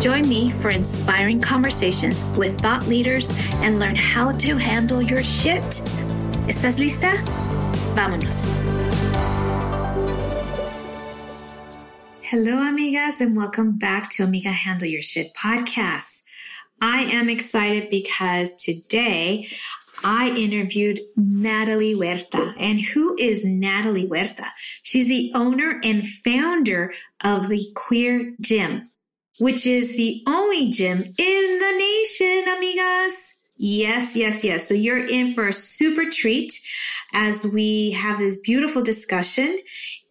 Join me for inspiring conversations with thought leaders and learn how to handle your shit. ¿Estás lista? Vámonos. Hello, amigas, and welcome back to Amiga Handle Your Shit podcast. I am excited because today I interviewed Natalie Huerta. And who is Natalie Huerta? She's the owner and founder of the Queer Gym which is the only gym in the nation, amigas. Yes, yes, yes. So you're in for a super treat as we have this beautiful discussion.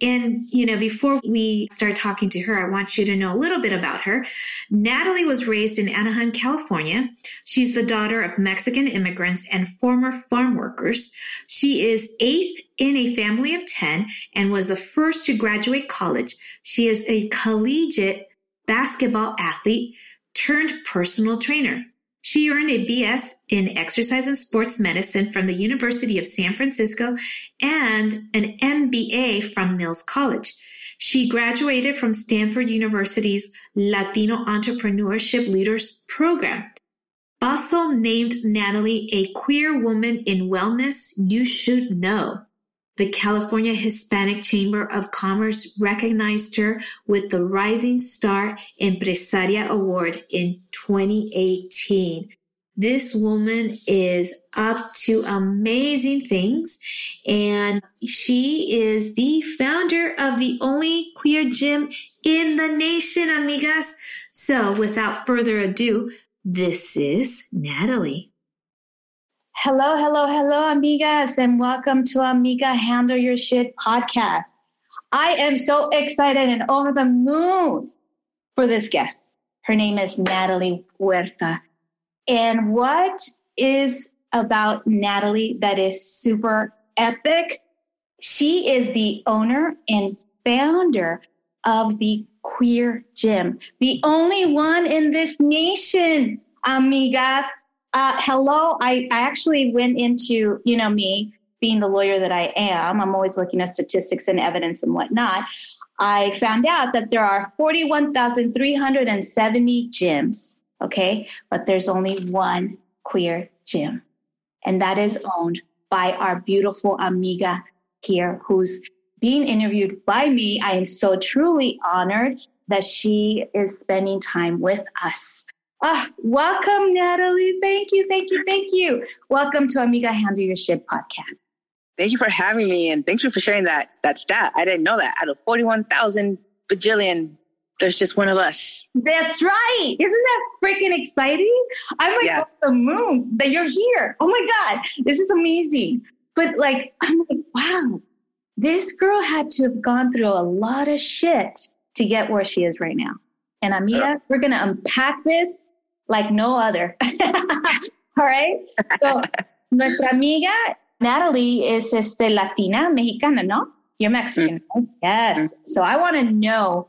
And, you know, before we start talking to her, I want you to know a little bit about her. Natalie was raised in Anaheim, California. She's the daughter of Mexican immigrants and former farm workers. She is eighth in a family of 10 and was the first to graduate college. She is a collegiate basketball athlete turned personal trainer. She earned a BS in exercise and sports medicine from the University of San Francisco and an MBA from Mills College. She graduated from Stanford University's Latino Entrepreneurship Leaders Program. Bustle named Natalie a queer woman in wellness you should know. The California Hispanic Chamber of Commerce recognized her with the Rising Star Empresaria Award in 2018. This woman is up to amazing things and she is the founder of the only queer gym in the nation, amigas. So without further ado, this is Natalie. Hello, hello, hello, amigas, and welcome to Amiga Handle Your Shit podcast. I am so excited and over the moon for this guest. Her name is Natalie Huerta. And what is about Natalie that is super epic? She is the owner and founder of the Queer Gym, the only one in this nation, amigas. Uh, hello. I, I actually went into, you know, me being the lawyer that I am. I'm always looking at statistics and evidence and whatnot. I found out that there are 41,370 gyms, okay, but there's only one queer gym, and that is owned by our beautiful amiga here who's being interviewed by me. I am so truly honored that she is spending time with us. Ah, welcome, Natalie. Thank you, thank you, thank you. Welcome to Amiga Handle Your Shit podcast. Thank you for having me, and thank you for sharing that that stat. I didn't know that. Out of forty-one thousand bajillion, there's just one of us. That's right. Isn't that freaking exciting? I'm like yeah. the moon that you're here. Oh my god, this is amazing. But like, I'm like, wow, this girl had to have gone through a lot of shit to get where she is right now. And Amiga, yeah. we're gonna unpack this like no other. All right. So nuestra amiga Natalie is este Latina, Mexicana, no? You're Mexican. Mm-hmm. Yes. Mm-hmm. So I want to know,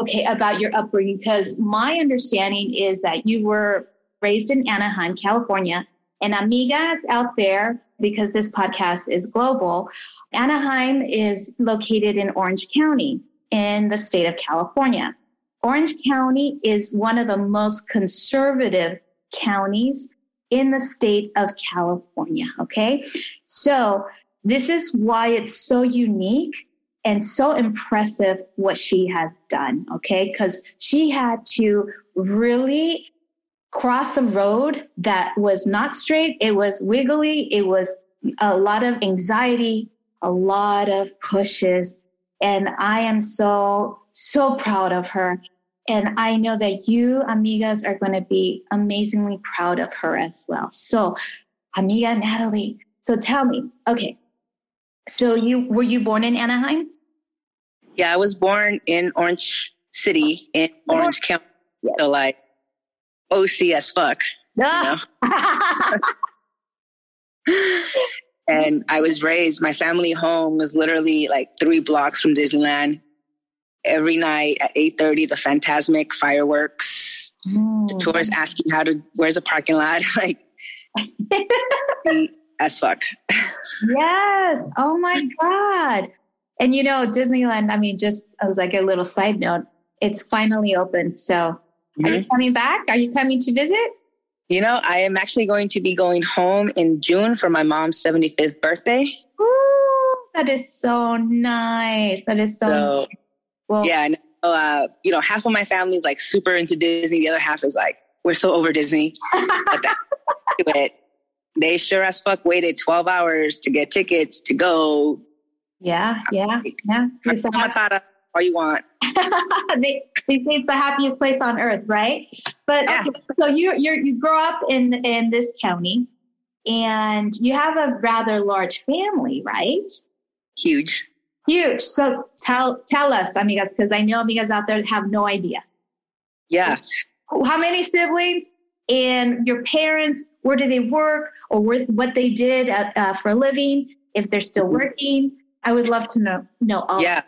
okay, about your upbringing because my understanding is that you were raised in Anaheim, California, and amigas out there, because this podcast is global, Anaheim is located in Orange County. in the state of California. Orange County is one of the most conservative counties in the state of California. Okay. So this is why it's so unique and so impressive what she has done. Okay. Cause she had to really cross a road that was not straight. It was wiggly. It was a lot of anxiety, a lot of pushes. And I am so, so proud of her. And I know that you, amigas, are going to be amazingly proud of her as well. So, amiga Natalie, so tell me, okay, so you were you born in Anaheim? Yeah, I was born in Orange City in Orange County. Yes. So like OC as fuck. Ah. You know? and I was raised, my family home was literally like three blocks from Disneyland. Every night at 8.30, the Fantasmic fireworks. Mm. The tourists asking how to, where's the parking lot? like, as fuck. yes. Oh my God. And you know, Disneyland, I mean, just as like a little side note, it's finally open. So mm-hmm. are you mm-hmm. coming back? Are you coming to visit? You know, I am actually going to be going home in June for my mom's 75th birthday. Ooh, that is so nice. That is so, so nice. Well, yeah. Uh, you know, half of my family is like super into Disney. The other half is like, we're so over Disney. but that, it they sure as fuck waited 12 hours to get tickets to go. Yeah, yeah, yeah. Matata, all you want. they, they say it's the happiest place on earth, right? But yeah. okay, so you you you grow up in in this county, and you have a rather large family, right? Huge. Huge. So tell tell us, amigas, because I know amigas out there have no idea. Yeah. How many siblings? and your parents, where do they work or where, what they did uh, for a living, if they're still mm-hmm. working. I would love to know, know all. Yeah.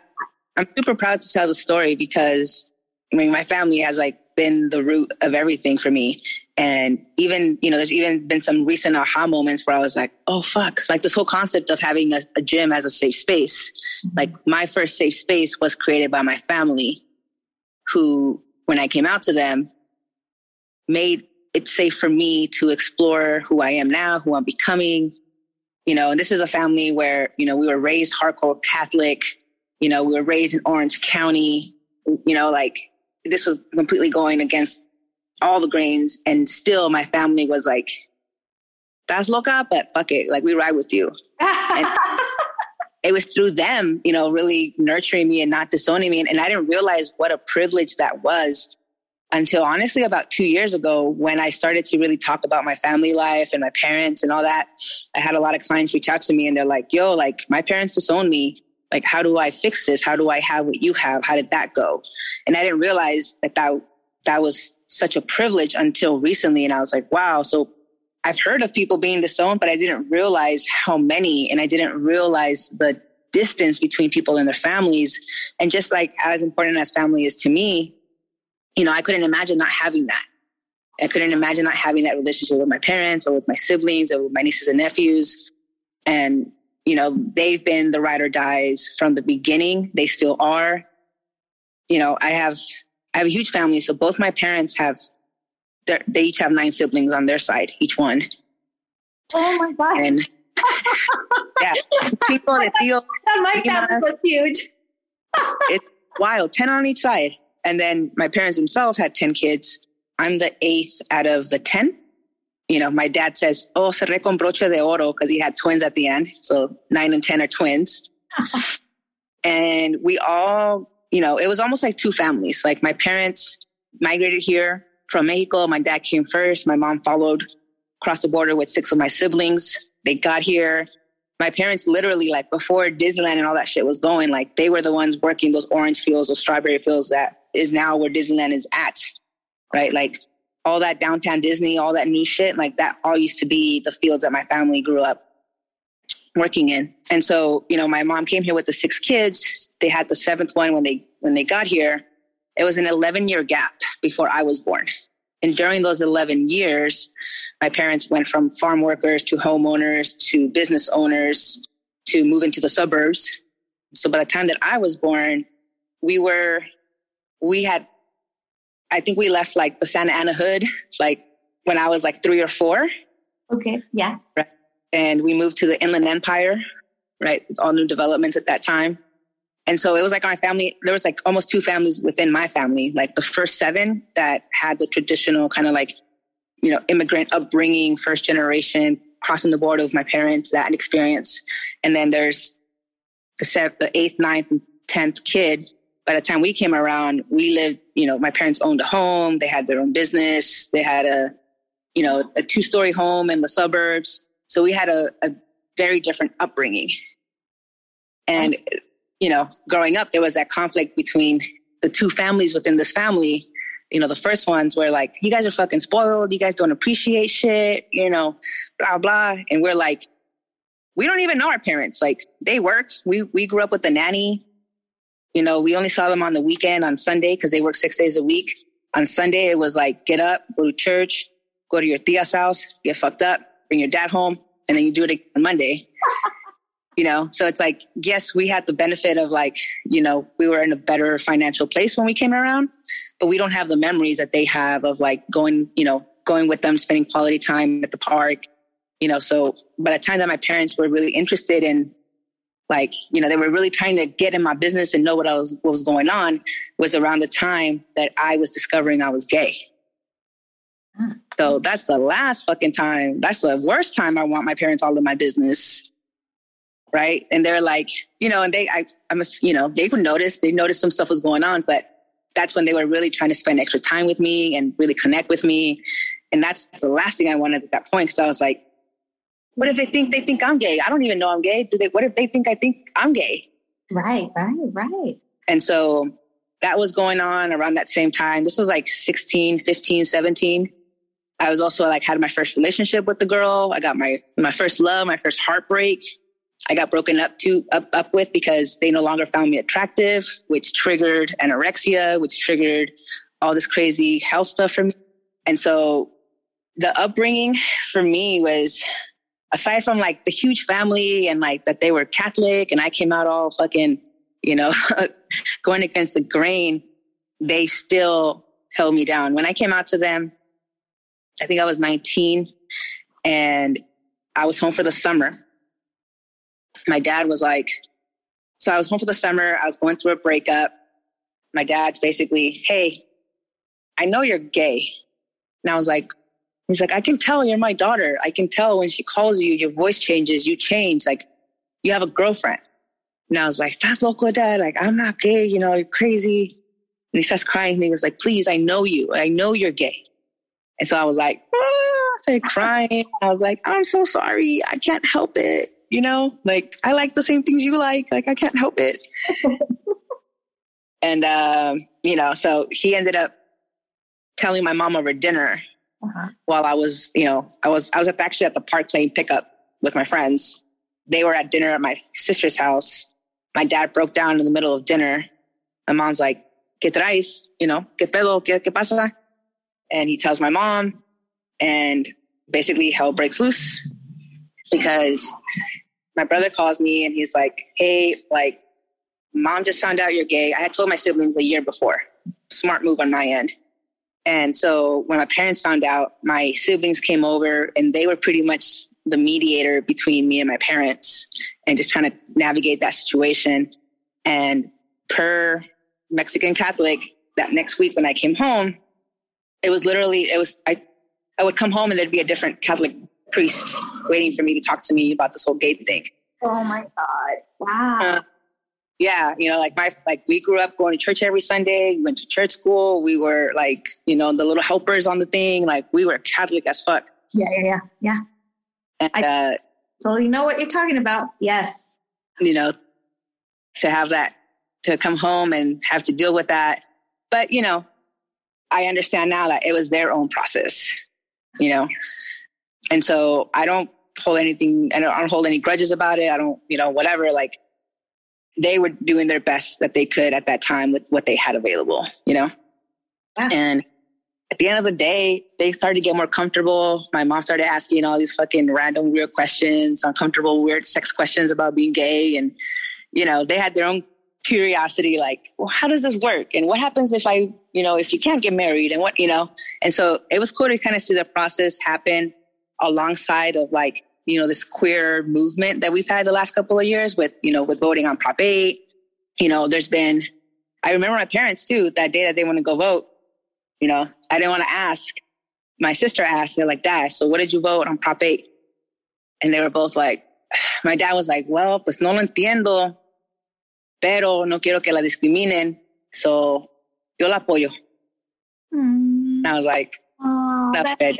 I'm super proud to tell the story because I mean, my family has like been the root of everything for me. And even, you know, there's even been some recent aha moments where I was like, oh, fuck. Like this whole concept of having a, a gym as a safe space. Like my first safe space was created by my family, who, when I came out to them, made it safe for me to explore who I am now, who I'm becoming. You know, and this is a family where, you know, we were raised hardcore Catholic. You know, we were raised in Orange County. You know, like this was completely going against all the grains. And still my family was like, that's loca, but fuck it. Like we ride with you. it was through them, you know, really nurturing me and not disowning me. And, and I didn't realize what a privilege that was until honestly about two years ago when I started to really talk about my family life and my parents and all that. I had a lot of clients reach out to me and they're like, yo, like my parents disowned me. Like, how do I fix this? How do I have what you have? How did that go? And I didn't realize that that, that was such a privilege until recently. And I was like, wow. So I've heard of people being disowned, but I didn't realize how many, and I didn't realize the distance between people and their families. And just like as important as family is to me, you know, I couldn't imagine not having that. I couldn't imagine not having that relationship with my parents or with my siblings or with my nieces and nephews. And, you know, they've been the ride or dies from the beginning. They still are. You know, I have, I have a huge family. So both my parents have, they each have nine siblings on their side, each one. Oh my God. And yeah, Chico de Tío. My family was huge. it's wild, 10 on each side. And then my parents themselves had 10 kids. I'm the eighth out of the 10. You know, my dad says, oh, cerré con broche de oro because he had twins at the end. So nine and 10 are twins. and we all, you know, it was almost like two families. Like my parents migrated here from Mexico. My dad came first. My mom followed across the border with six of my siblings. They got here my parents literally like before Disneyland and all that shit was going, like they were the ones working those orange fields, those strawberry fields that is now where Disneyland is at. Right. Like all that downtown Disney, all that new shit, like that all used to be the fields that my family grew up working in. And so, you know, my mom came here with the six kids. They had the seventh one when they when they got here. It was an 11 year gap before I was born. And during those 11 years, my parents went from farm workers to homeowners to business owners to move into the suburbs. So by the time that I was born, we were, we had, I think we left like the Santa Ana hood, like when I was like three or four. Okay. Yeah. Right. And we moved to the Inland Empire, right? All new developments at that time. And so it was like my family, there was like almost two families within my family, like the first seven that had the traditional kind of like, you know, immigrant upbringing, first generation, crossing the border with my parents, that experience. And then there's the, seventh, the eighth, ninth, and 10th kid. By the time we came around, we lived, you know, my parents owned a home. They had their own business. They had a, you know, a two story home in the suburbs. So we had a, a very different upbringing. And, you know, growing up, there was that conflict between the two families within this family. You know, the first ones were like, you guys are fucking spoiled. You guys don't appreciate shit, you know, blah, blah. And we're like, we don't even know our parents. Like they work. We, we grew up with the nanny. You know, we only saw them on the weekend on Sunday because they work six days a week. On Sunday, it was like, get up, go to church, go to your tia's house, get fucked up, bring your dad home, and then you do it on Monday. You know, so it's like, yes, we had the benefit of like, you know, we were in a better financial place when we came around, but we don't have the memories that they have of like going, you know, going with them, spending quality time at the park, you know. So by the time that my parents were really interested in like, you know, they were really trying to get in my business and know what I was what was going on was around the time that I was discovering I was gay. Mm. So that's the last fucking time. That's the worst time I want my parents all in my business. Right. And they're like, you know, and they, I, I must, you know, they would notice, they noticed some stuff was going on, but that's when they were really trying to spend extra time with me and really connect with me. And that's, that's the last thing I wanted at that point. Cause I was like, what if they think they think I'm gay? I don't even know I'm gay. Do they, what if they think I think I'm gay? Right, right, right. And so that was going on around that same time. This was like 16, 15, 17. I was also like had my first relationship with the girl. I got my my first love, my first heartbreak. I got broken up to up up with because they no longer found me attractive, which triggered anorexia, which triggered all this crazy health stuff for me. And so the upbringing for me was aside from like the huge family and like that they were Catholic and I came out all fucking, you know, going against the grain, they still held me down. When I came out to them, I think I was 19 and I was home for the summer. My dad was like, so I was home for the summer. I was going through a breakup. My dad's basically, Hey, I know you're gay. And I was like, he's like, I can tell you're my daughter. I can tell when she calls you, your voice changes, you change. Like you have a girlfriend. And I was like, that's local dad. Like, I'm not gay. You know, you're crazy. And he starts crying. And he was like, please, I know you. I know you're gay. And so I was like, ah, I started crying. I was like, I'm so sorry. I can't help it. You know, like I like the same things you like. Like I can't help it. and, um, you know, so he ended up telling my mom over dinner uh-huh. while I was, you know, I was, I was at the, actually at the park playing pickup with my friends. They were at dinner at my sister's house. My dad broke down in the middle of dinner. My mom's like, ¿Qué traes? You know, ¿qué pedo? ¿Qué, qué pasa? and he tells my mom and basically hell breaks loose because my brother calls me and he's like hey like mom just found out you're gay. I had told my siblings a year before. Smart move on my end. And so when my parents found out my siblings came over and they were pretty much the mediator between me and my parents and just trying to navigate that situation. And per mexican catholic that next week when i came home it was literally it was I I would come home and there'd be a different Catholic priest waiting for me to talk to me about this whole gay thing. Oh my god! Wow. Uh, yeah, you know, like my like we grew up going to church every Sunday. We went to church school. We were like, you know, the little helpers on the thing. Like we were Catholic as fuck. Yeah, yeah, yeah, yeah. And, I uh, totally know what you're talking about. Yes. You know, to have that to come home and have to deal with that, but you know, I understand now that it was their own process, you know? And so I don't hold anything, I don't, I don't hold any grudges about it. I don't, you know, whatever. Like they were doing their best that they could at that time with what they had available, you know? And at the end of the day, they started to get more comfortable. My mom started asking all these fucking random weird questions, uncomfortable, weird sex questions about being gay. And, you know, they had their own curiosity, like, well, how does this work? And what happens if I, you know, if you can't get married and what, you know? And so it was cool to kind of see the process happen alongside of like, you know, this queer movement that we've had the last couple of years with, you know, with voting on Prop 8. You know, there's been, I remember my parents too, that day that they want to go vote, you know, I didn't want to ask. My sister asked, they're like, Dad, so what did you vote on Prop 8? And they were both like, my dad was like, well, pues no lo entiendo, pero no quiero que la discriminen. So yo la apoyo. Mm. I was like, oh, that's, fair,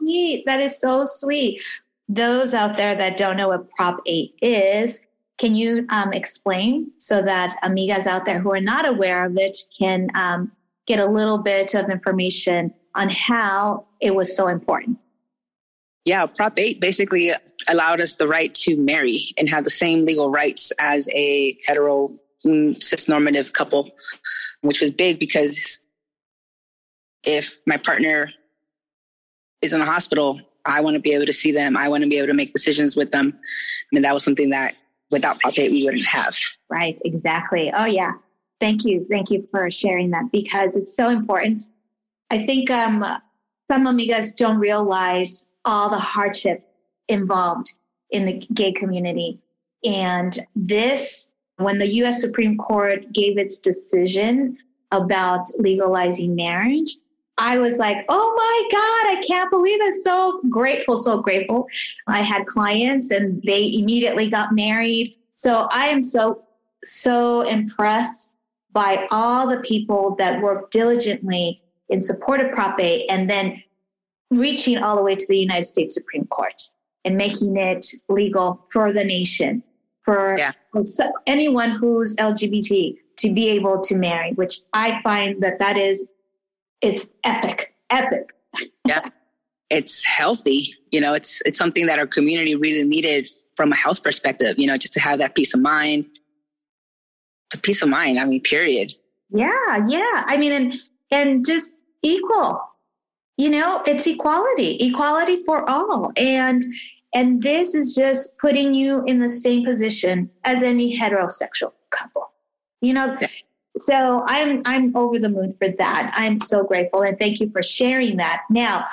Sweet. That is so sweet. Those out there that don't know what Prop 8 is, can you um, explain so that amigas out there who are not aware of it can um, get a little bit of information on how it was so important? Yeah, Prop 8 basically allowed us the right to marry and have the same legal rights as a hetero mm, cis-normative couple, which was big because if my partner is in the hospital, I want to be able to see them. I want to be able to make decisions with them. I mean, that was something that without 8 we wouldn't have. Right, exactly. Oh, yeah. Thank you. Thank you for sharing that because it's so important. I think um, some amigas don't realize all the hardship involved in the gay community. And this, when the US Supreme Court gave its decision about legalizing marriage, I was like, oh my God, I can't believe it. So grateful, so grateful. I had clients and they immediately got married. So I am so, so impressed by all the people that work diligently in support of Prop 8 and then reaching all the way to the United States Supreme Court and making it legal for the nation, for, yeah. for anyone who's LGBT to be able to marry, which I find that that is, it's epic, epic. Yeah. It's healthy. You know, it's, it's something that our community really needed from a health perspective, you know, just to have that peace of mind. The peace of mind, I mean, period. Yeah, yeah. I mean, and, and just equal you know it's equality equality for all and and this is just putting you in the same position as any heterosexual couple you know so i'm i'm over the moon for that i'm so grateful and thank you for sharing that now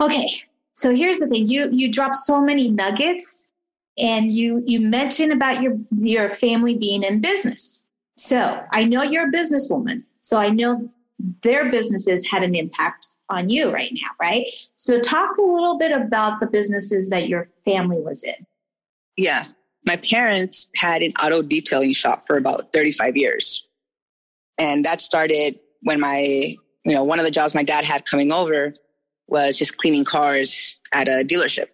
okay so here's the thing you you dropped so many nuggets and you you mentioned about your your family being in business so i know you're a businesswoman so i know their businesses had an impact on you right now, right? So, talk a little bit about the businesses that your family was in. Yeah. My parents had an auto detailing shop for about 35 years. And that started when my, you know, one of the jobs my dad had coming over was just cleaning cars at a dealership.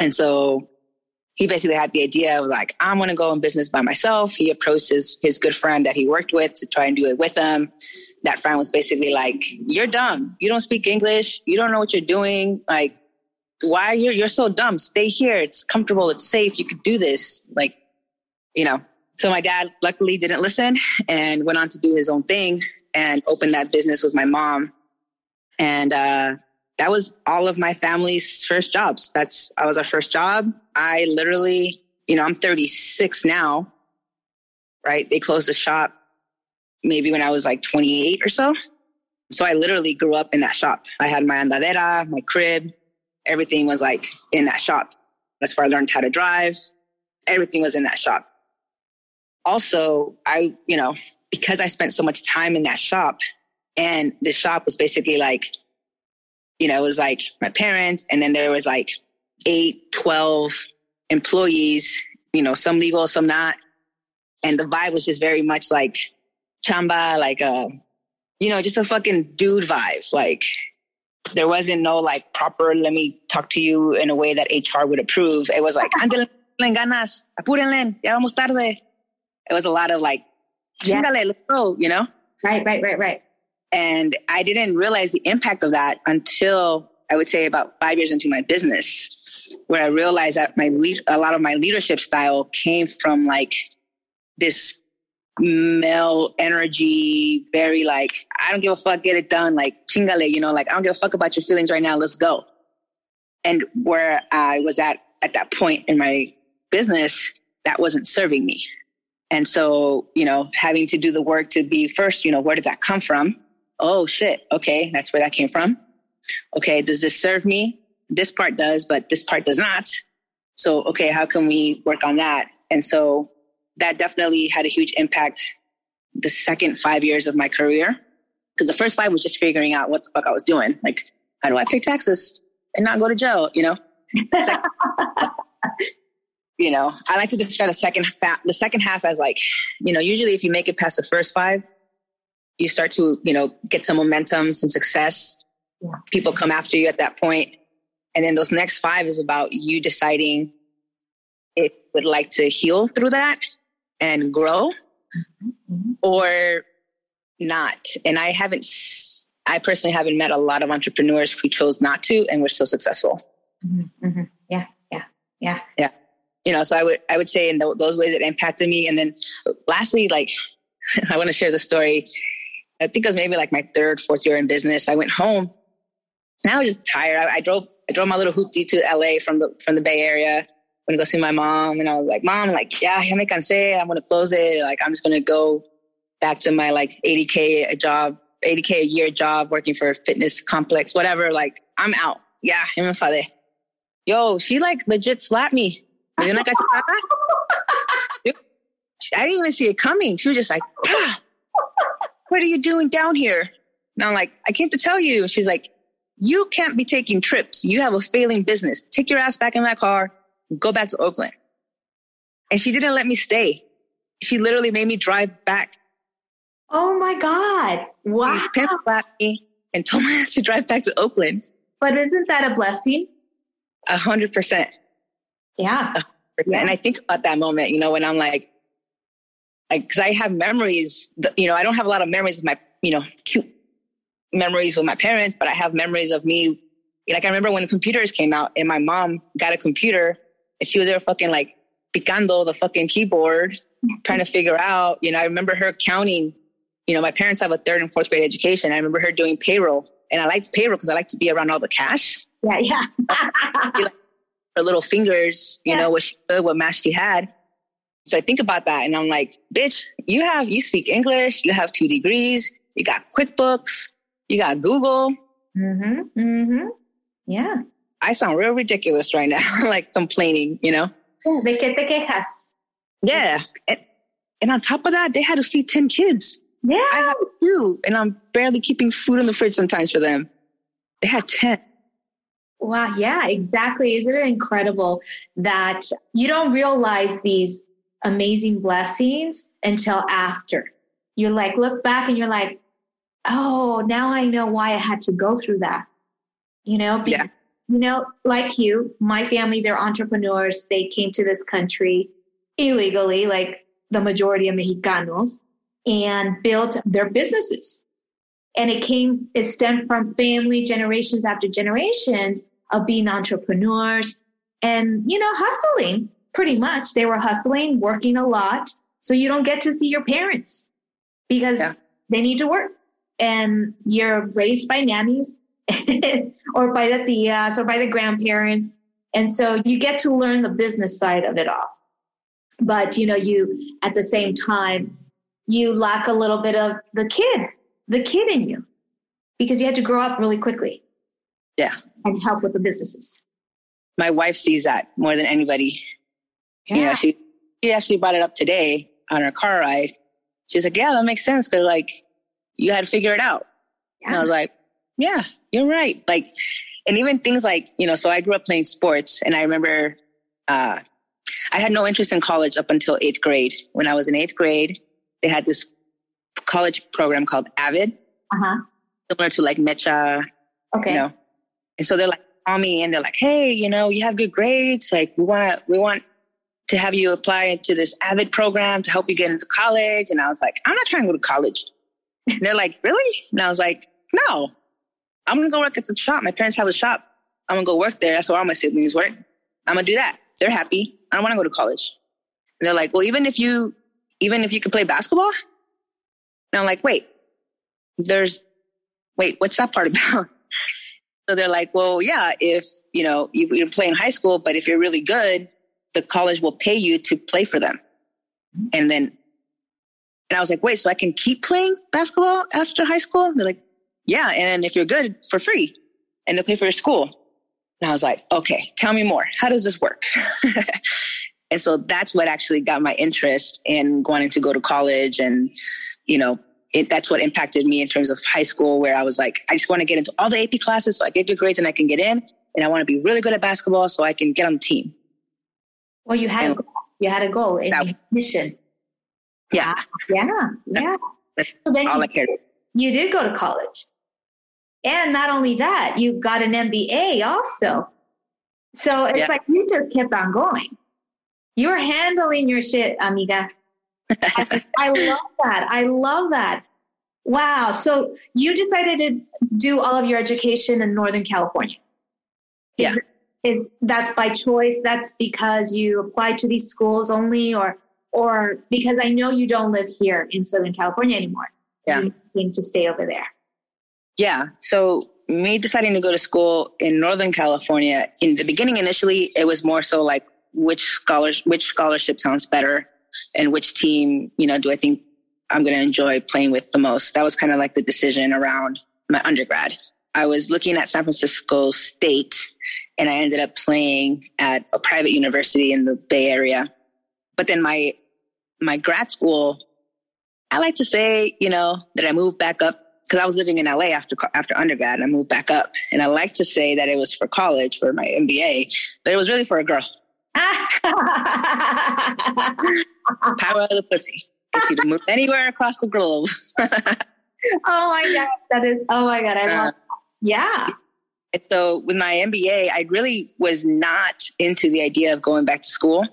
And so he basically had the idea of like, I'm going to go in business by myself. He approached his, his good friend that he worked with to try and do it with him. That friend was basically like, you're dumb. You don't speak English. You don't know what you're doing. Like, why you're, you're so dumb. Stay here. It's comfortable. It's safe. You could do this. Like, you know, so my dad luckily didn't listen and went on to do his own thing and opened that business with my mom. And, uh, that was all of my family's first jobs. That's, I was our first job. I literally, you know, I'm 36 now, right? They closed the shop maybe when I was like 28 or so. So I literally grew up in that shop. I had my andadera, my crib, everything was like in that shop. That's where I learned how to drive. Everything was in that shop. Also, I, you know, because I spent so much time in that shop and the shop was basically like you know, it was like my parents, and then there was like eight, 12 employees, you know, some legal, some not. And the vibe was just very much like chamba, like a, uh, you know, just a fucking dude vibe. Like there wasn't no like proper, let me talk to you in a way that HR would approve. It was like, ganas, apúrenle, ya vamos tarde. It was a lot of like, yeah. let's go, you know? Right, right, right, right. And I didn't realize the impact of that until I would say about five years into my business, where I realized that my lead, a lot of my leadership style came from like this male energy, very like, I don't give a fuck, get it done, like chingale, you know, like I don't give a fuck about your feelings right now, let's go. And where I was at at that point in my business, that wasn't serving me. And so, you know, having to do the work to be first, you know, where did that come from? Oh shit. Okay. That's where that came from. Okay. Does this serve me? This part does, but this part does not. So, okay, how can we work on that? And so that definitely had a huge impact the second five years of my career. Because the first five was just figuring out what the fuck I was doing. Like, how do I pay taxes and not go to jail? You know, second, you know, I like to describe the second fa- the second half as like, you know, usually if you make it past the first five, you start to, you know, get some momentum, some success. Yeah. People come after you at that point. And then those next five is about you deciding if you would like to heal through that and grow mm-hmm. or not. And I haven't, I personally haven't met a lot of entrepreneurs who chose not to and were so successful. Mm-hmm. mm-hmm. Yeah. Yeah. Yeah. Yeah. You know, so I would, I would say in those ways it impacted me. And then lastly, like, I want to share the story. I think it was maybe like my third, fourth year in business. I went home and I was just tired. I, I drove, I drove my little hoopty to LA from the, from the Bay Area. I'm gonna go see my mom. And I was like, mom, like, yeah, me. I'm gonna close it. Like, I'm just gonna go back to my like 80K a job, 80K a year job working for a fitness complex, whatever. Like, I'm out. Yeah, and Fade. Yo, she like legit slapped me. I got to I didn't even see it coming. She was just like, ah, what are you doing down here? And I'm like, I came to tell you. She's like, you can't be taking trips. You have a failing business. Take your ass back in that car, go back to Oakland. And she didn't let me stay. She literally made me drive back. Oh my God. Wow. She slapped me and told my ass to drive back to Oakland. But isn't that a blessing? A hundred percent. Yeah. Uh, yeah. And I think about that moment, you know, when I'm like, like, cause I have memories, you know, I don't have a lot of memories of my, you know, cute memories with my parents, but I have memories of me. Like I remember when the computers came out and my mom got a computer and she was there fucking like picando the fucking keyboard, trying to figure out, you know, I remember her counting, you know, my parents have a third and fourth grade education. I remember her doing payroll and I liked payroll because I like to be around all the cash. Yeah. Yeah. her little fingers, you yeah. know, what she what math she had. So I think about that and I'm like, bitch, you have, you speak English, you have two degrees, you got QuickBooks, you got Google. Mm-hmm. Mm-hmm. Yeah. I sound real ridiculous right now, like complaining, you know? ¿De qué te quejas? Yeah. And, and on top of that, they had to feed 10 kids. Yeah. I have two, and I'm barely keeping food in the fridge sometimes for them. They had 10. Wow. Yeah, exactly. Isn't it incredible that you don't realize these amazing blessings until after? You're like, look back and you're like, oh, now I know why I had to go through that. You know, yeah. you know, like you, my family, they're entrepreneurs. They came to this country illegally, like the majority of Mexicanos, and built their businesses. And it came, it stemmed from family generations after generations of being entrepreneurs and, you know, hustling pretty much. They were hustling, working a lot. So you don't get to see your parents because yeah. they need to work and you're raised by nannies or by the tias or by the grandparents. And so you get to learn the business side of it all. But, you know, you, at the same time, you lack a little bit of the kid, the kid in you, because you had to grow up really quickly. Yeah. And help with the businesses. My wife sees that more than anybody. Yeah. You know, she, she actually brought it up today on her car ride. She's like, yeah, that makes sense. Cause like, you had to figure it out. Yeah. And I was like, yeah, you're right. Like, and even things like, you know, so I grew up playing sports and I remember, uh, I had no interest in college up until eighth grade. When I was in eighth grade, they had this college program called AVID, uh-huh. similar to like Mecha. Okay. You know? And so they're like, call me and they're like, hey, you know, you have good grades. Like, we want, we want to have you apply to this AVID program to help you get into college. And I was like, I'm not trying to go to college. And they're like, really? And I was like, no, I'm going to go work at the shop. My parents have a shop. I'm going to go work there. That's where all my siblings work. I'm going to do that. They're happy. I don't want to go to college. And they're like, well, even if you, even if you could play basketball. And I'm like, wait, there's, wait, what's that part about? so they're like, well, yeah, if, you know, you, you play in high school, but if you're really good, the college will pay you to play for them. And then And I was like, wait, so I can keep playing basketball after high school? they're like, yeah. And if you're good for free and they'll pay for your school. And I was like, okay, tell me more. How does this work? and so that's what actually got my interest in wanting to go to college. And, you know, it, that's what impacted me in terms of high school, where I was like, I just want to get into all the AP classes so I get good grades and I can get in. And I want to be really good at basketball so I can get on the team. Well, you had, and, a goal. you had a goal and mission. Yeah. Ah, yeah. Yeah. That's so then all you, I cared. You did go to college. And not only that, you got an MBA also. So it's yeah. like you just kept on going. You were handling your shit, amiga. I, I love that. I love that. Wow. So you decided to do all of your education in Northern California. Yeah. Is, is that's by choice? That's because you applied to these schools only or or because I know you don't live here in Southern California anymore. Yeah. You need to stay over there. Yeah. So me deciding to go to school in Northern California, in the beginning, initially, it was more so like which scholars, which scholarship sounds better and which team, you know, do I think I'm going to enjoy playing with the most? That was kind of like the decision around my undergrad. I was looking at San Francisco State and I ended up playing at a private university in the Bay Area. But then my, my grad school, I like to say, you know, that I moved back up because I was living in LA after after undergrad and I moved back up. And I like to say that it was for college for my MBA, but it was really for a girl. Power of the pussy. Gets you to move anywhere across the globe. oh my god, that is. Oh my god, I love. Uh, yeah. So with my MBA, I really was not into the idea of going back to school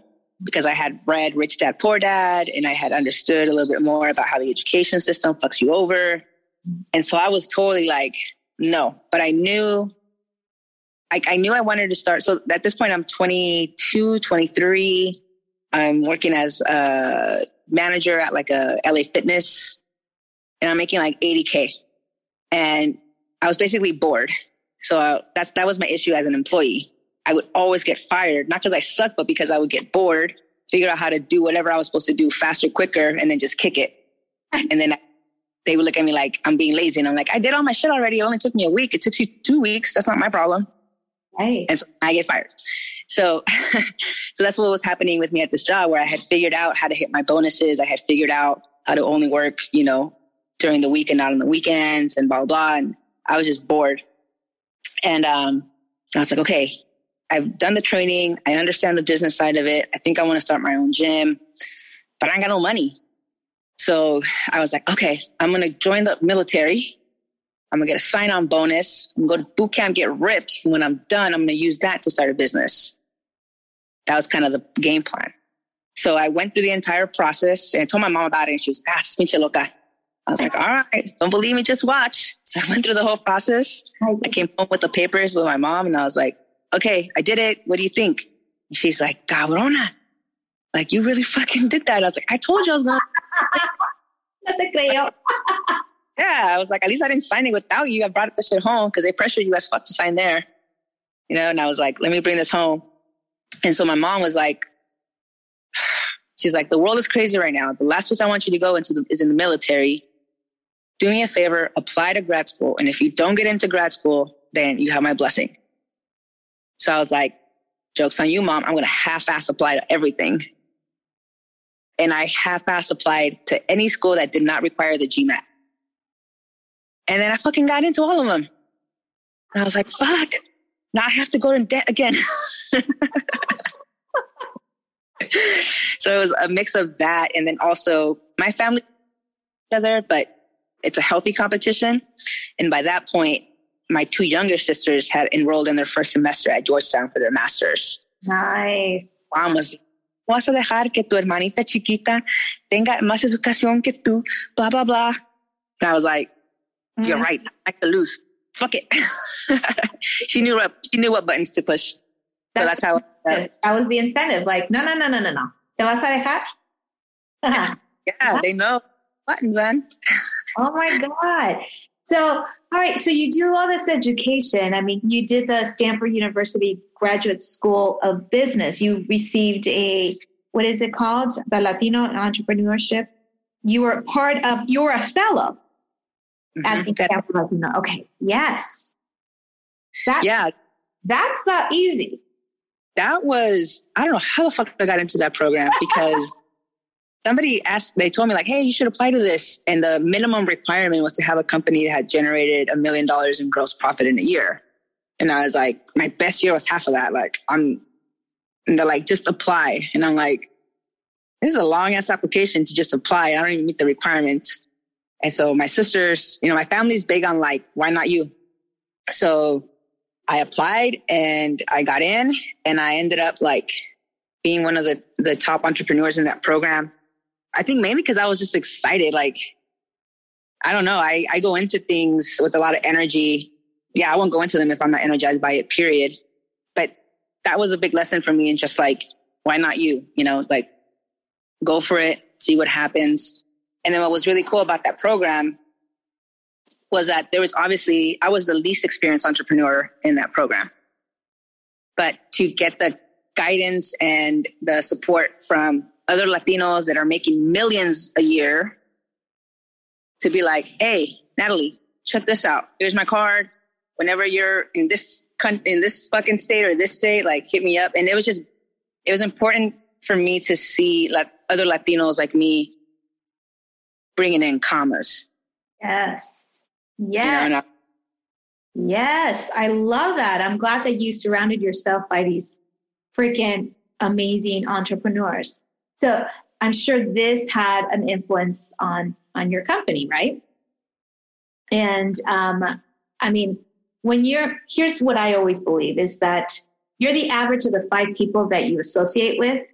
because I had read Rich Dad Poor Dad and I had understood a little bit more about how the education system fucks you over and so I was totally like, no, but I knew, I, I knew I wanted to start. So at this point, I'm 22, 23. I'm working as a manager at like a LA fitness and I'm making like 80K. And I was basically bored. So uh, that's, that was my issue as an employee. I would always get fired, not because I suck, but because I would get bored, figure out how to do whatever I was supposed to do faster, quicker, and then just kick it. And then they would look at me like I'm being lazy. And I'm like, I did all my shit already. It only took me a week. It took you two weeks. That's not my problem. Right. And so I get fired. So, so that's what was happening with me at this job where I had figured out how to hit my bonuses. I had figured out how to only work, you know, during the week and not on the weekends and blah, blah, blah. And I was just bored. And, um, I was like, okay, I've done the training. I understand the business side of it. I think I want to start my own gym, but I ain't got no money. So I was like, okay, I'm going to join the military. I'm to get a sign on bonus. I'm to go to boot camp, get ripped. And when I'm done, I'm to use that to start a business. That was kind of the game plan. So I went through the entire process and I told my mom about it. And she was, ah, pinche loca. I was like, all right, don't believe me, just watch. So I went through the whole process. I came home with the papers with my mom and I was like, okay, I did it. What do you think? And she's like, cabrona. Like, you really fucking did that. I was like, I told you I was going to. yeah, I was like, at least I didn't sign it without you. I brought the shit home because they pressured you as fuck to sign there. You know, and I was like, let me bring this home. And so my mom was like, she's like, the world is crazy right now. The last place I want you to go into the, is in the military. Do me a favor, apply to grad school. And if you don't get into grad school, then you have my blessing. So I was like, jokes on you, mom. I'm going to half ass apply to everything and I half-ass applied to any school that did not require the GMAT. And then I fucking got into all of them. And I was like, fuck, now I have to go in debt again. so it was a mix of that. And then also my family together, but it's a healthy competition. And by that point, my two younger sisters had enrolled in their first semester at Georgetown for their masters. Nice. Mom was vas a dejar que tu hermanita chiquita tenga más educación que tú, blah, blah, blah. And I was like, you're mm-hmm. right. I could lose. Fuck it. she knew what, she knew what buttons to push. That's, so that's how. Uh, that was the incentive. Like, no, no, no, no, no, no. ¿Te vas a dejar? yeah, they know buttons, man. oh my God. So, all right. So you do all this education. I mean, you did the Stanford University Graduate School of Business. You received a, what is it called? The Latino Entrepreneurship you were part of, you were a fellow Mhm. at the That-. Okay. Yes. That, yeah, That's not easy. that was I don't know how the fuck I got into that program because somebody asked they told me like, hey, you should apply to this. And the minimum requirement was to have a company that had generated a million dollars in gross profit in a year. And I was like, my best year was half of that. Like I'm and they're like, just apply. And I'm like, this is a long ass application to just apply. I don't even meet the requirements. And so my sisters, you know, my family's big on like, why not you? So I applied and I got in and I ended up like being one of the, the top entrepreneurs in that program. I think mainly because I was just excited. Like, I don't know. I, I go into things with a lot of energy. Yeah, I won't go into them if I'm not energized by it, period. But that was a big lesson for me and just like, why not you? You know, like go for it, see what happens. And then what was really cool about that program was that there was obviously, I was the least experienced entrepreneur in that program. But to get the guidance and the support from other Latinos that are making millions a year to be like, hey, Natalie, check this out. Here's my card. Whenever you're in this in this fucking state or this state, like hit me up. And it was just, it was important for me to see like other Latinos like me bringing in commas. Yes. You know, Yes. I- Yes, I love that. I'm glad that you surrounded yourself by these freaking amazing entrepreneurs. So I'm sure this had an influence on on your company, right? And um, I mean, when you're here's what I always believe is that you're the average of the five people that you associate with.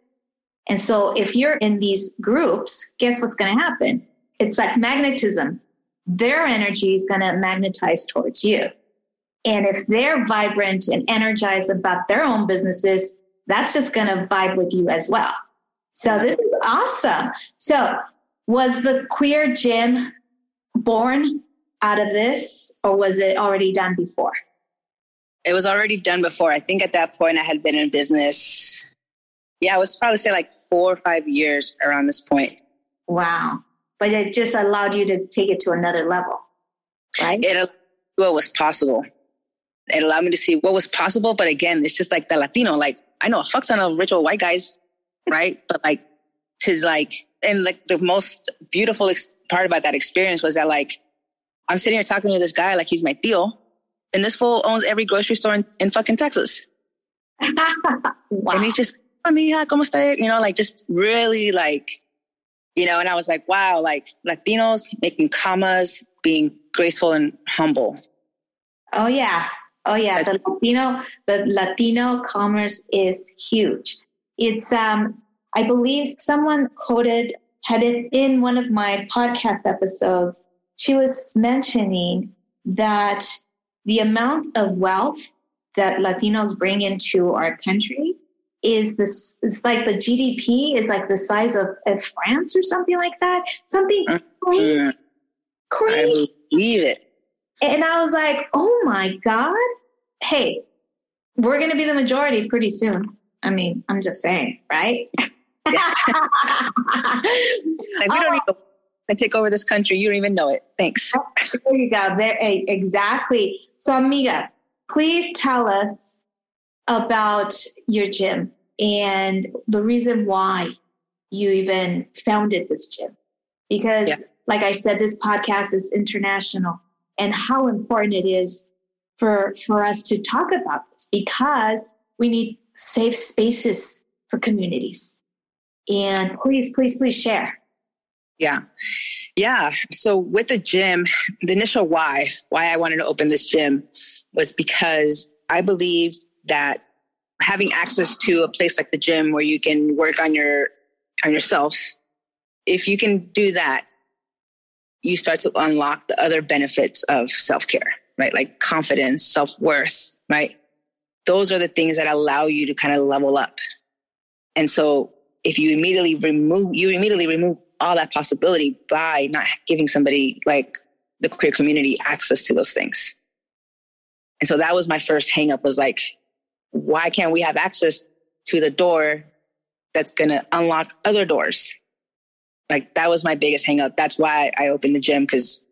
And so if you're in these groups, guess what's going to happen? It's like magnetism. Their energy is going to magnetize towards you. And if they're vibrant and energized about their own businesses, that's just going to vibe with you as well. So this is awesome. So was the queer gym born out of this or was it already done before? it was already done before. I think at that point I had been in business. Yeah, I would probably say like four or five years around this point. Wow. But it just allowed you to take it to another level, right? It allowed me to see what was possible. It allowed me to see what was possible. But again, it's just like the Latino. Like I know a fuck ton of rich old white guys, right? but like to like, and like the most beautiful ex- part about that experience was that like I'm sitting here talking to this guy like he's my tío, and this fool owns every grocery store in, in fucking Texas. wow. And he's just, amiga, ¿cómo está? You know, like just really like, you know, and I was like, wow, like Latinos making commas, being graceful and humble. Oh yeah. Oh yeah. The Latino, the Latino commerce is huge. It's um I believe someone quoted had it in one of my podcast episodes. She was mentioning that the amount of wealth that Latinos bring into our country is this it's like the GDP is like the size of, of France or something like that. Something crazy. Mm, I believe it. And I was like, oh my God. Hey, we're going to be the majority pretty soon. I mean, I'm just saying, right? Like we don't even I take over this country. You don't even know it. Thanks. There you go. There, exactly. So, amiga, please tell us about your gym and the reason why you even founded this gym. Because, Yeah. like I said, this podcast is international, and how important it is for for us to talk about this because we need safe spaces for communities. And please, please, please share. Yeah. Yeah. So with the gym, the initial why, why I wanted to open this gym was because I believe that having access to a place like the gym where you can work on your on yourself, if you can do that, you start to unlock the other benefits of self-care, right? Like confidence, self-worth, right? Those are the things that allow you to kind of level up. And so if you immediately remove you immediately remove all that possibility by not giving somebody like the queer community access to those things. And so that was my first hang up was like, why can't we have access to the door that's going to unlock other doors? Like that was my biggest hangup. That's why I opened the gym because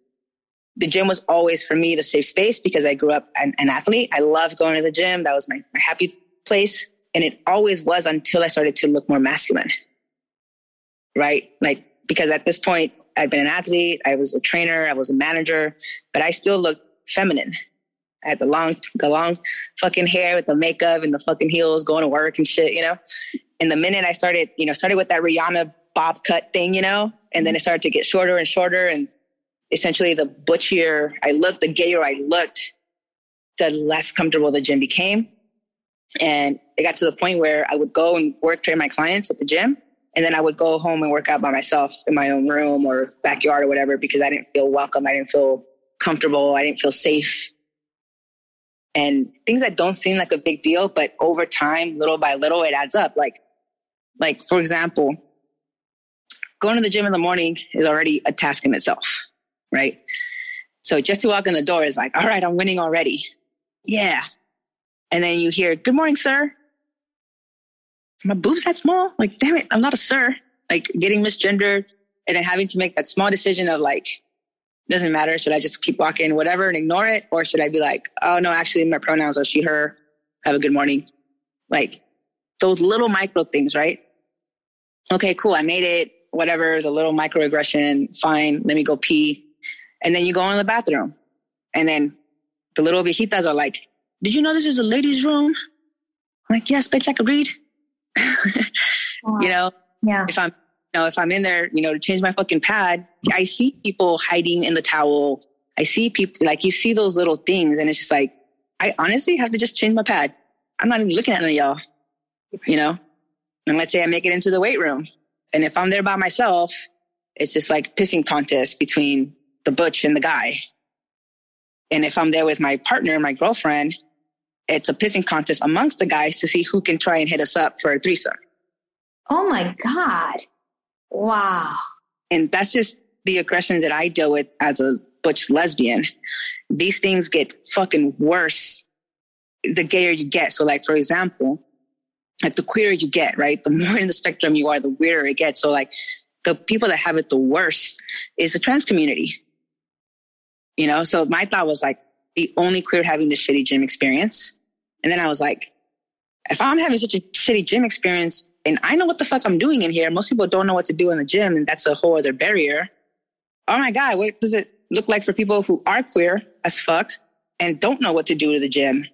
the gym was always for me the safe space because I grew up an, an athlete. I loved going to the gym. That was my, my happy place. And it always was until I started to look more masculine. Right? Like, because at this point, I'd been an athlete, I was a trainer, I was a manager, but I still looked feminine. I had the long, the long fucking hair with the makeup and the fucking heels going to work and shit, you know? And the minute I started, you know, started with that Rihanna bob cut thing, you know, and then it started to get shorter and shorter. And essentially the butchier I looked, the gayer I looked, the less comfortable the gym became. And it got to the point where I would go and work train my clients at the gym. And then I would go home and work out by myself in my own room or backyard or whatever because I didn't feel welcome. I didn't feel comfortable. I didn't feel safe. And things that don't seem like a big deal, but over time, little by little, it adds up. Like, like for example, going to the gym in the morning is already a task in itself, right? So just to walk in the door is like, all right, I'm winning already. Yeah. And then you hear, good morning, sir. My boobs that small? Like, damn it, I'm not a sir. Like getting misgendered and then having to make that small decision of like, doesn't matter. Should I just keep walking, whatever, and ignore it? Or should I be like, oh no, actually my pronouns are she, her. Have a good morning. Like those little micro things, right? Okay, cool. I made it. Whatever, the little microaggression, fine. Let me go pee. And then you go in the bathroom. And then the little viejitas are like, did you know this is a ladies' room? I'm like, yes, bitch, I could read. wow. You know, yeah. If I'm, know, if I'm in there, you know, to change my fucking pad, I see people hiding in the towel. I see people like you see those little things, and it's just like, I honestly have to just change my pad. I'm not even looking at any of y'all, you know. And let's say I make it into the weight room, and if I'm there by myself, it's just like pissing contest between the butch and the guy. And if I'm there with my partner, my girlfriend, it's a pissing contest amongst the guys to see who can try and hit us up for a threesome. Oh my God. Wow. And that's just the aggressions that I deal with as a butch lesbian. These things get fucking worse the gayer you get. So, like, for example, like the queerer you get, right? The more in the spectrum you are, the weirder it gets. So, like, the people that have it the worst is the trans community. You know, so my thought was like, the only queer having the shitty gym experience. And then I was like, if I'm having such a shitty gym experience and I know what the fuck I'm doing in here, most people don't know what to do in the gym, and that's a whole other barrier. Oh my God, what does it look like for people who are queer as fuck and don't know what to do to the gym?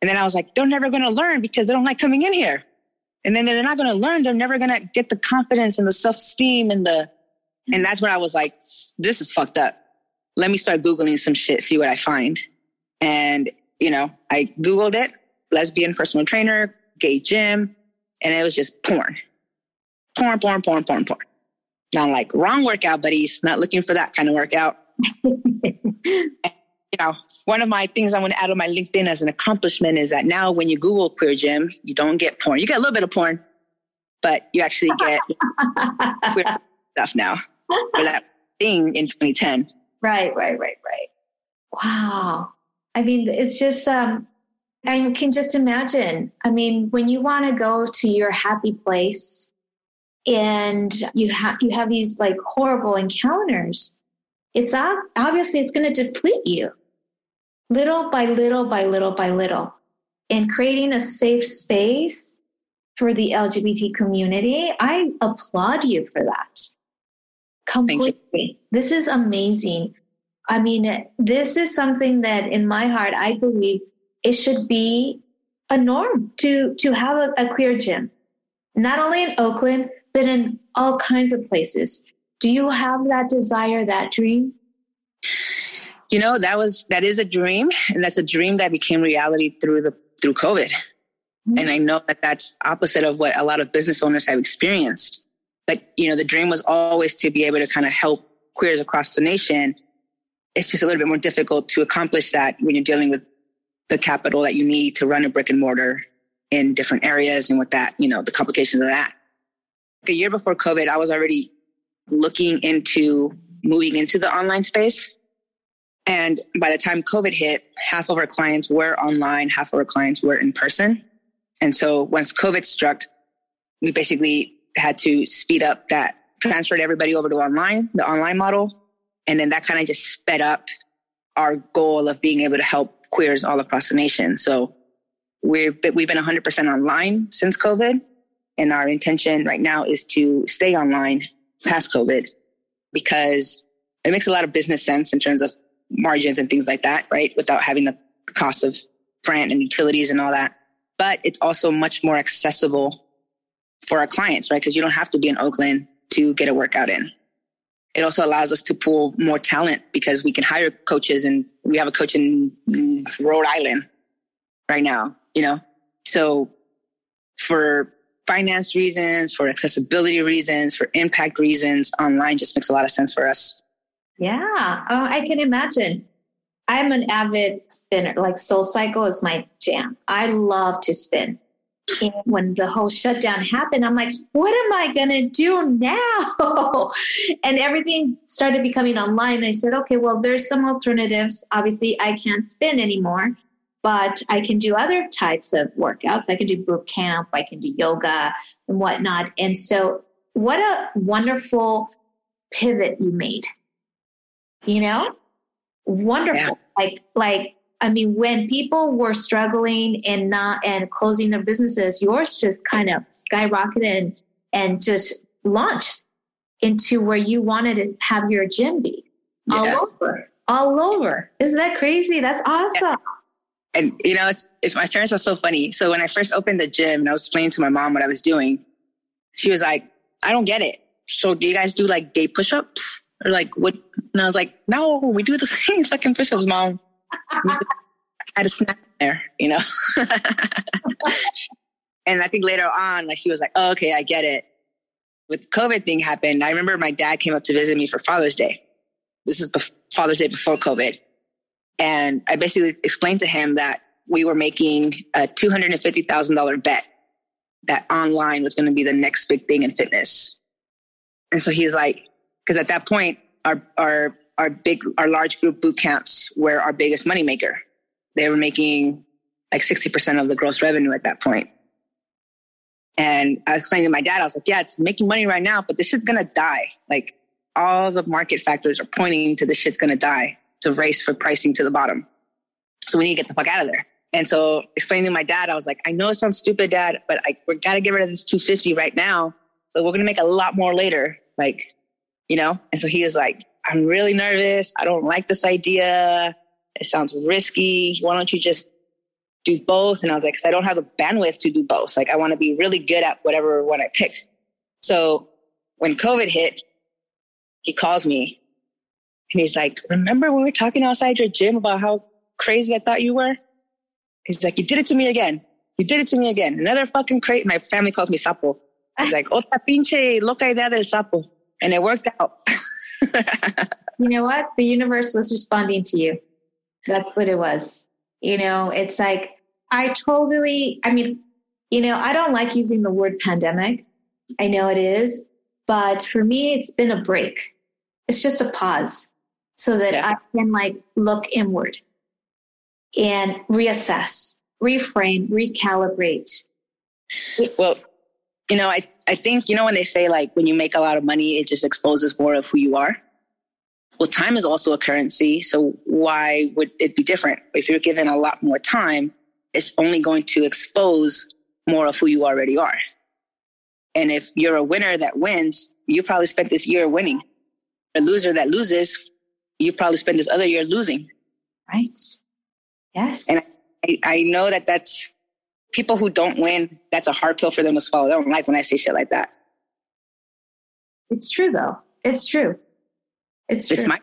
And then I was like, they're never going to learn because they don't like coming in here. And then they're not going to learn. They're never going to get the confidence and the self esteem and the, and that's when I was like, this is fucked up. Let me start Googling some shit, see what I find. And, you know, I Googled it, lesbian personal trainer, gay gym, and it was just porn. Porn, porn, porn, porn, porn. And I'm like, wrong workout, buddies. Not looking for that kind of workout. you know, one of my things I want to add on my LinkedIn as an accomplishment is that now when you Google queer gym, you don't get porn. You get a little bit of porn, but you actually get queer stuff now for that thing in 2010. Right, right, right, right. Wow. I mean, it's just, um, I can just imagine. I mean, when you want to go to your happy place and you have you have these like horrible encounters, it's obviously it's going to deplete you little by little by little by little. And creating a safe space for the LGBT community, I applaud you for that. Completely. This is amazing. I mean, this is something that in my heart, I believe it should be a norm to, to have a, a queer gym, not only in Oakland, but in all kinds of places. Do you have that desire, that dream? You know, that was, that is a dream. And that's a dream that became reality through the, through COVID. Mm-hmm. And I know that that's opposite of what a lot of business owners have experienced. But, you know, the dream was always to be able to kind of help queers across the nation it's just a little bit more difficult to accomplish that when you're dealing with the capital that you need to run a brick and mortar in different areas and with that, you know, the complications of that. A year before COVID, I was already looking into moving into the online space. And by the time COVID hit, half of our clients were online, half of our clients were in person. And so once COVID struck, we basically had to speed up that transferred everybody over to online, the online model. And then that kind of just sped up our goal of being able to help queers all across the nation. So we've been, we've been 100% online since COVID. And our intention right now is to stay online past COVID because it makes a lot of business sense in terms of margins and things like that, right? Without having the cost of rent and utilities and all that. But it's also much more accessible for our clients, right? Because you don't have to be in Oakland to get a workout in. It also allows us to pull more talent because we can hire coaches and we have a coach in Rhode Island right now, you know? So for finance reasons, for accessibility reasons, for impact reasons, online just makes a lot of sense for us. Yeah, oh, I can imagine. I'm an avid spinner. Like Soul Cycle is my jam. I love to spin. And when the whole shutdown happened, I'm like, what am I going to do now? and everything started becoming online. I said, okay, well, there's some alternatives. Obviously, I can't spin anymore, but I can do other types of workouts. I can do boot camp, I can do yoga and whatnot. And so, what a wonderful pivot you made. You know, wonderful. Yeah. Like, like I mean, when people were struggling and not and closing their businesses, yours just kind of skyrocketed and, and just launched into where you wanted to have your gym be yeah. all over, all over. Isn't that crazy? That's awesome. Yeah. And you know, it's, it's my parents were so funny. So when I first opened the gym and I was explaining to my mom what I was doing, she was like, "I don't get it. So do you guys do like gay push-ups or like what?" And I was like, "No, we do the same fucking push-ups, mom." had a snack there, you know? and I think later on, like she was like, oh, okay, I get it. With COVID thing happened, I remember my dad came up to visit me for Father's Day. This is Father's Day before COVID. And I basically explained to him that we were making a $250,000 bet that online was going to be the next big thing in fitness. And so he's like, because at that point, our, our our big, our large group boot camps were our biggest moneymaker. They were making like 60% of the gross revenue at that point. And I explained to my dad, I was like, yeah, it's making money right now, but this shit's to die. Like all the market factors are pointing to this shit's to die. It's a race for pricing to the bottom. So we need to get the fuck out of there. And so explaining to my dad, I was like, I know it sounds stupid, dad, but I, we got to get rid of this 250 right now, but we're to make a lot more later. Like, you know? And so he was like, I'm really nervous. I don't like this idea. It sounds risky. Why don't you just do both? And I was like, because I don't have the bandwidth to do both. Like, I want to be really good at whatever one I picked. So when COVID hit, he calls me and he's like, Remember when we were talking outside your gym about how crazy I thought you were? He's like, You did it to me again. You did it to me again. Another fucking crazy. My family calls me sapo. He's like, Otra pinche loca idea del sapo. And it worked out. you know what? The universe was responding to you. That's what it was. You know, it's like, I totally, I mean, you know, I don't like using the word pandemic. I know it is, but for me, it's been a break. It's just a pause so that yeah. I can like look inward and reassess, reframe, recalibrate. Well, you know, I, I think, you know, when they say like when you make a lot of money, it just exposes more of who you are. Well, time is also a currency. So why would it be different? If you're given a lot more time, it's only going to expose more of who you already are. And if you're a winner that wins, you probably spent this year winning. A loser that loses, you probably spent this other year losing. Right. Yes. And I, I know that that's people who don't win, that's a hard pill for them to swallow. They don't like when I say shit like that. It's true though. It's true. It's true. It's my,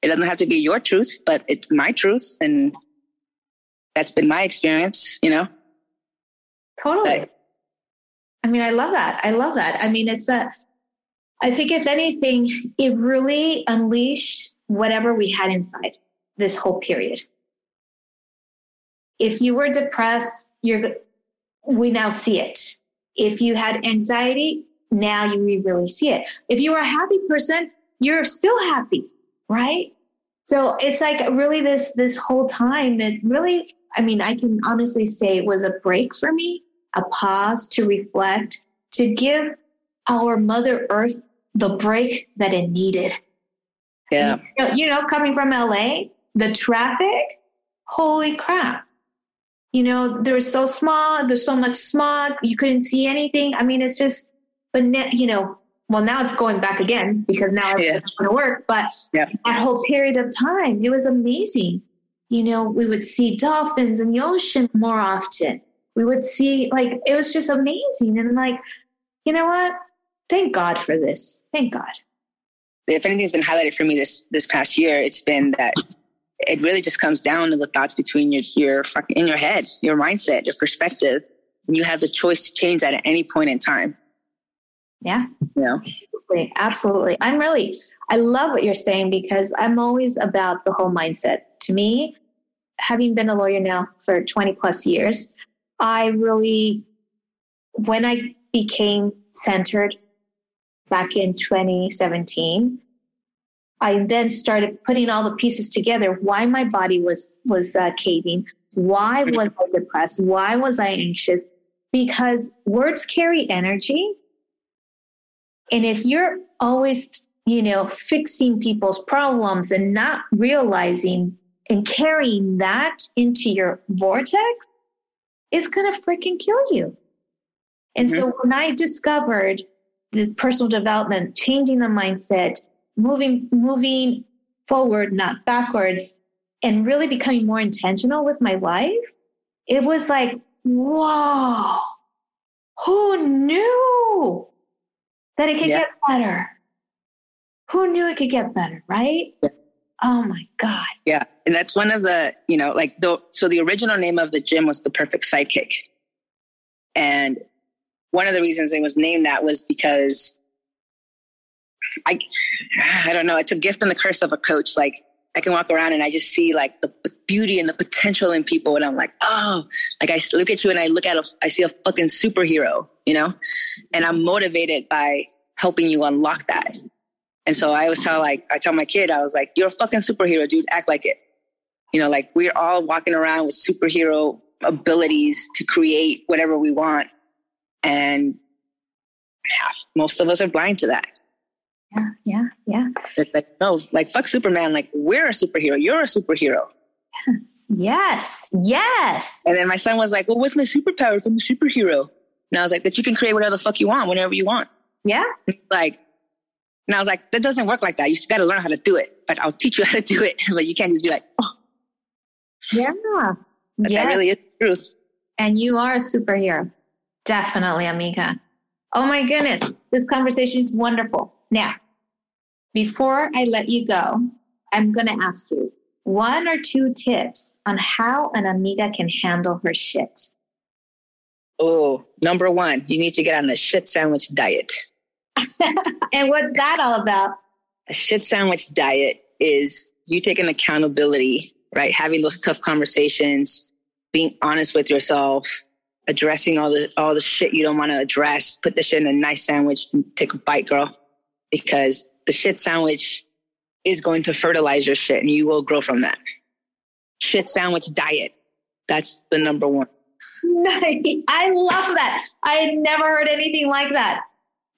it doesn't have to be your truth, but it's my truth. And that's been my experience, you know? Totally. But, I mean, I love that. I love that. I mean, it's a, I think if anything, it really unleashed whatever we had inside this whole period. If you were depressed, you're, we now see it. If you had anxiety, now you really see it. If you were a happy person, you're still happy, right? So it's like really this, this whole time, it really, I mean, I can honestly say it was a break for me, a pause to reflect, to give our Mother Earth the break that it needed. Yeah. You know, you know, coming from LA, the traffic, holy crap. You know, there was so small, there's so much smog, you couldn't see anything. I mean, it's just, but, ne- you know, well, now it's going back again because now Yeah. everything's going to work. But Yeah. that whole period of time, it was amazing. You know, we would see dolphins in the ocean more often. We would see, like, it was just amazing. And like, you know what? Thank God for this. Thank God. if anything's been highlighted for me this this past year, it's been that it really just comes down to the thoughts between your your in your head, your mindset, your perspective, and you have the choice to change that at any point in time. Yeah. You know, Absolutely. Absolutely. I'm really, I love what you're saying because I'm always about the whole mindset. To me, having been a lawyer now for 20 plus years, I really, when I became centered back in 2017, I then started putting all the pieces together. Why my body was was uh, caving? Why was I depressed? Why was I anxious? Because words carry energy, and if you're always, you know, fixing people's problems and not realizing and carrying that into your vortex, it's going to freaking kill you. And so when I discovered the personal development, changing the mindset, moving, moving forward, not backwards, and really becoming more intentional with my life, it was like, whoa, who knew that it could Yeah. get better? Who knew it could get better, right? Yeah. Oh my God. yeah, and that's one of the you know like the so the original name of the gym was the Perfect Sidekick, and one of the reasons it was named that was because I I don't know it's a gift and the curse of a coach like. I can walk around and I just see like the beauty and the potential in people, and I'm like, oh, like I look at you and I look at a, I see a fucking superhero, you know, and I'm motivated by helping you unlock that. And so I always tell like I tell my kid, I was like, you're a fucking superhero, dude. Act like it. You know, like we're all walking around with superhero abilities to create whatever we want, and half most of us are blind to that. Yeah, yeah, yeah. It's like no, like fuck Superman. Like we're a superhero. You're a superhero. Yes, yes, yes. And then my son was like, well, what's my superpower if I'm a superhero? And I was like, that you can create whatever the fuck you want, whenever you want. Yeah, Like, and I was like, that doesn't work like that. You just got to learn how to do it. But I'll teach you how to do it. But you can't just be like, oh, yeah. but Yes. that really is the truth. And you are a superhero. Definitely, amiga. Oh my goodness. This conversation is wonderful. Now, before I let you go, I'm going to ask you one or two tips on how an amiga can handle her shit. Oh, number one, you need to get on a shit sandwich diet. And what's that all about? A shit sandwich diet is you taking accountability, right? Having those tough conversations, being honest with yourself, addressing all the all the shit you don't want to address. Put the shit in a nice sandwich and take a bite, girl. Because the shit sandwich is going to fertilize your shit and you will grow from that. Shit sandwich diet. That's the number one. Nice. I love that. I had never heard anything like that.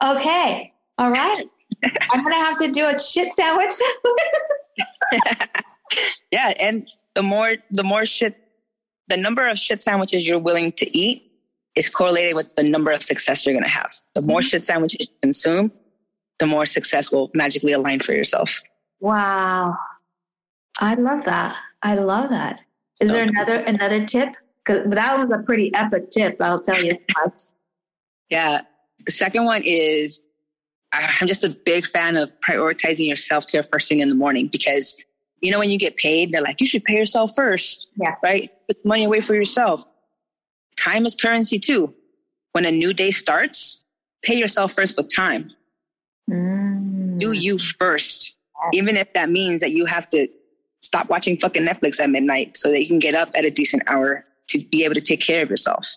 Okay. All right. I'm going to have to do a shit sandwich. Yeah, and the more the more shit the number of shit sandwiches you're willing to eat is correlated with the number of success you're going to have. The more mm-hmm. shit sandwiches you consume, the more success will magically align for yourself. Wow. I love that. I love that. Is there another another tip? Because that was a pretty epic tip, I'll tell you. Yeah. The second one is I'm just a big fan of prioritizing your self care first thing in the morning because, you know, when you get paid, they're like, you should pay yourself first. Yeah. Right? Put money away for yourself. Time is currency too. When a new day starts, pay yourself first with time. Do mm-hmm. you first, even if that means that you have to stop watching fucking Netflix at midnight so that you can get up at a decent hour to be able to take care of yourself.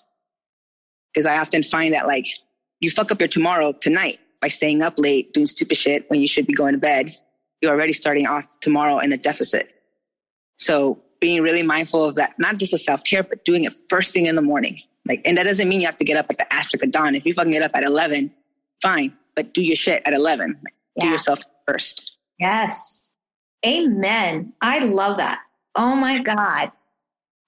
Because I often find that like you fuck up your tomorrow tonight by staying up late doing stupid shit when you should be going to bed. You're already starting off tomorrow in a deficit. So being really mindful of that, not just a self care, but doing it first thing in the morning. Like, and that doesn't mean you have to get up at the of dawn. If you fucking get up at 11, fine. but do your shit at 11. Yeah. Do yourself first. Yes. Amen. I love that. Oh my God.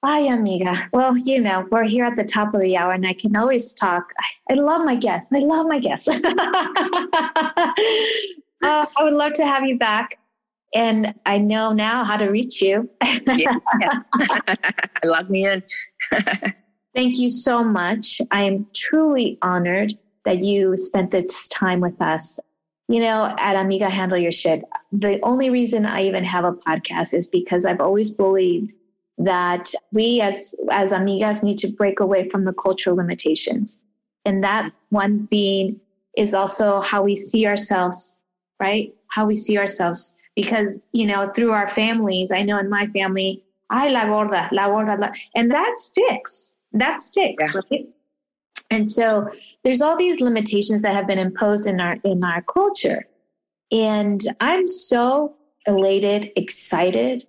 Hi, amiga. Well, you know, we're here at the top of the hour and I can always talk. I, I love my guests. I love my guests. uh, I would love to have you back. And I know now how to reach you. yeah, yeah. Lock me in. Thank you so much. I am truly honored that you spent this time with us. You know, at Amiga Handle Your Shit, the only reason I even have a podcast is because I've always believed that we as, as amigas need to break away from the cultural limitations. And that one being is also how we see ourselves, right? How we see ourselves. Because, you know, through our families, I know in my family, I la gorda, la gorda, la, and that sticks. That sticks, yeah. right? And so there's all these limitations that have been imposed in our in our culture. And I'm so elated, excited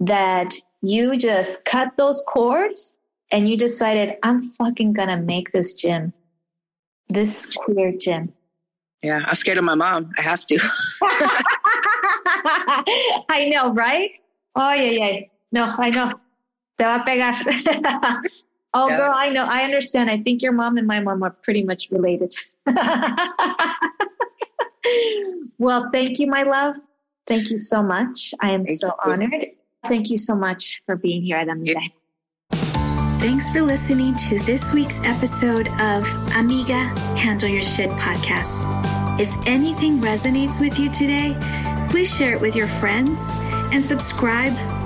that you just cut those cords and you decided, I'm fucking gonna make this gym, this queer gym. Yeah, I'm scared of my mom. I have to. I know, right? Oh, yeah, yeah. No, I know. Te va a pegar. oh, yeah. girl, I know. I understand. I think your mom and my mom are pretty much related. well, thank you, my love. Thank you so much. I am thank so you. honored. Thank you so much for being here at Amiga. Thanks for listening to this week's episode of Amiga Handle Your Shit podcast. If anything resonates with you today, please share it with your friends and subscribe,